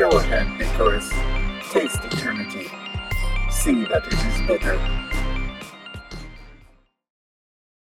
Go ahead, Nicholas. Taste eternity. See that it is bitter.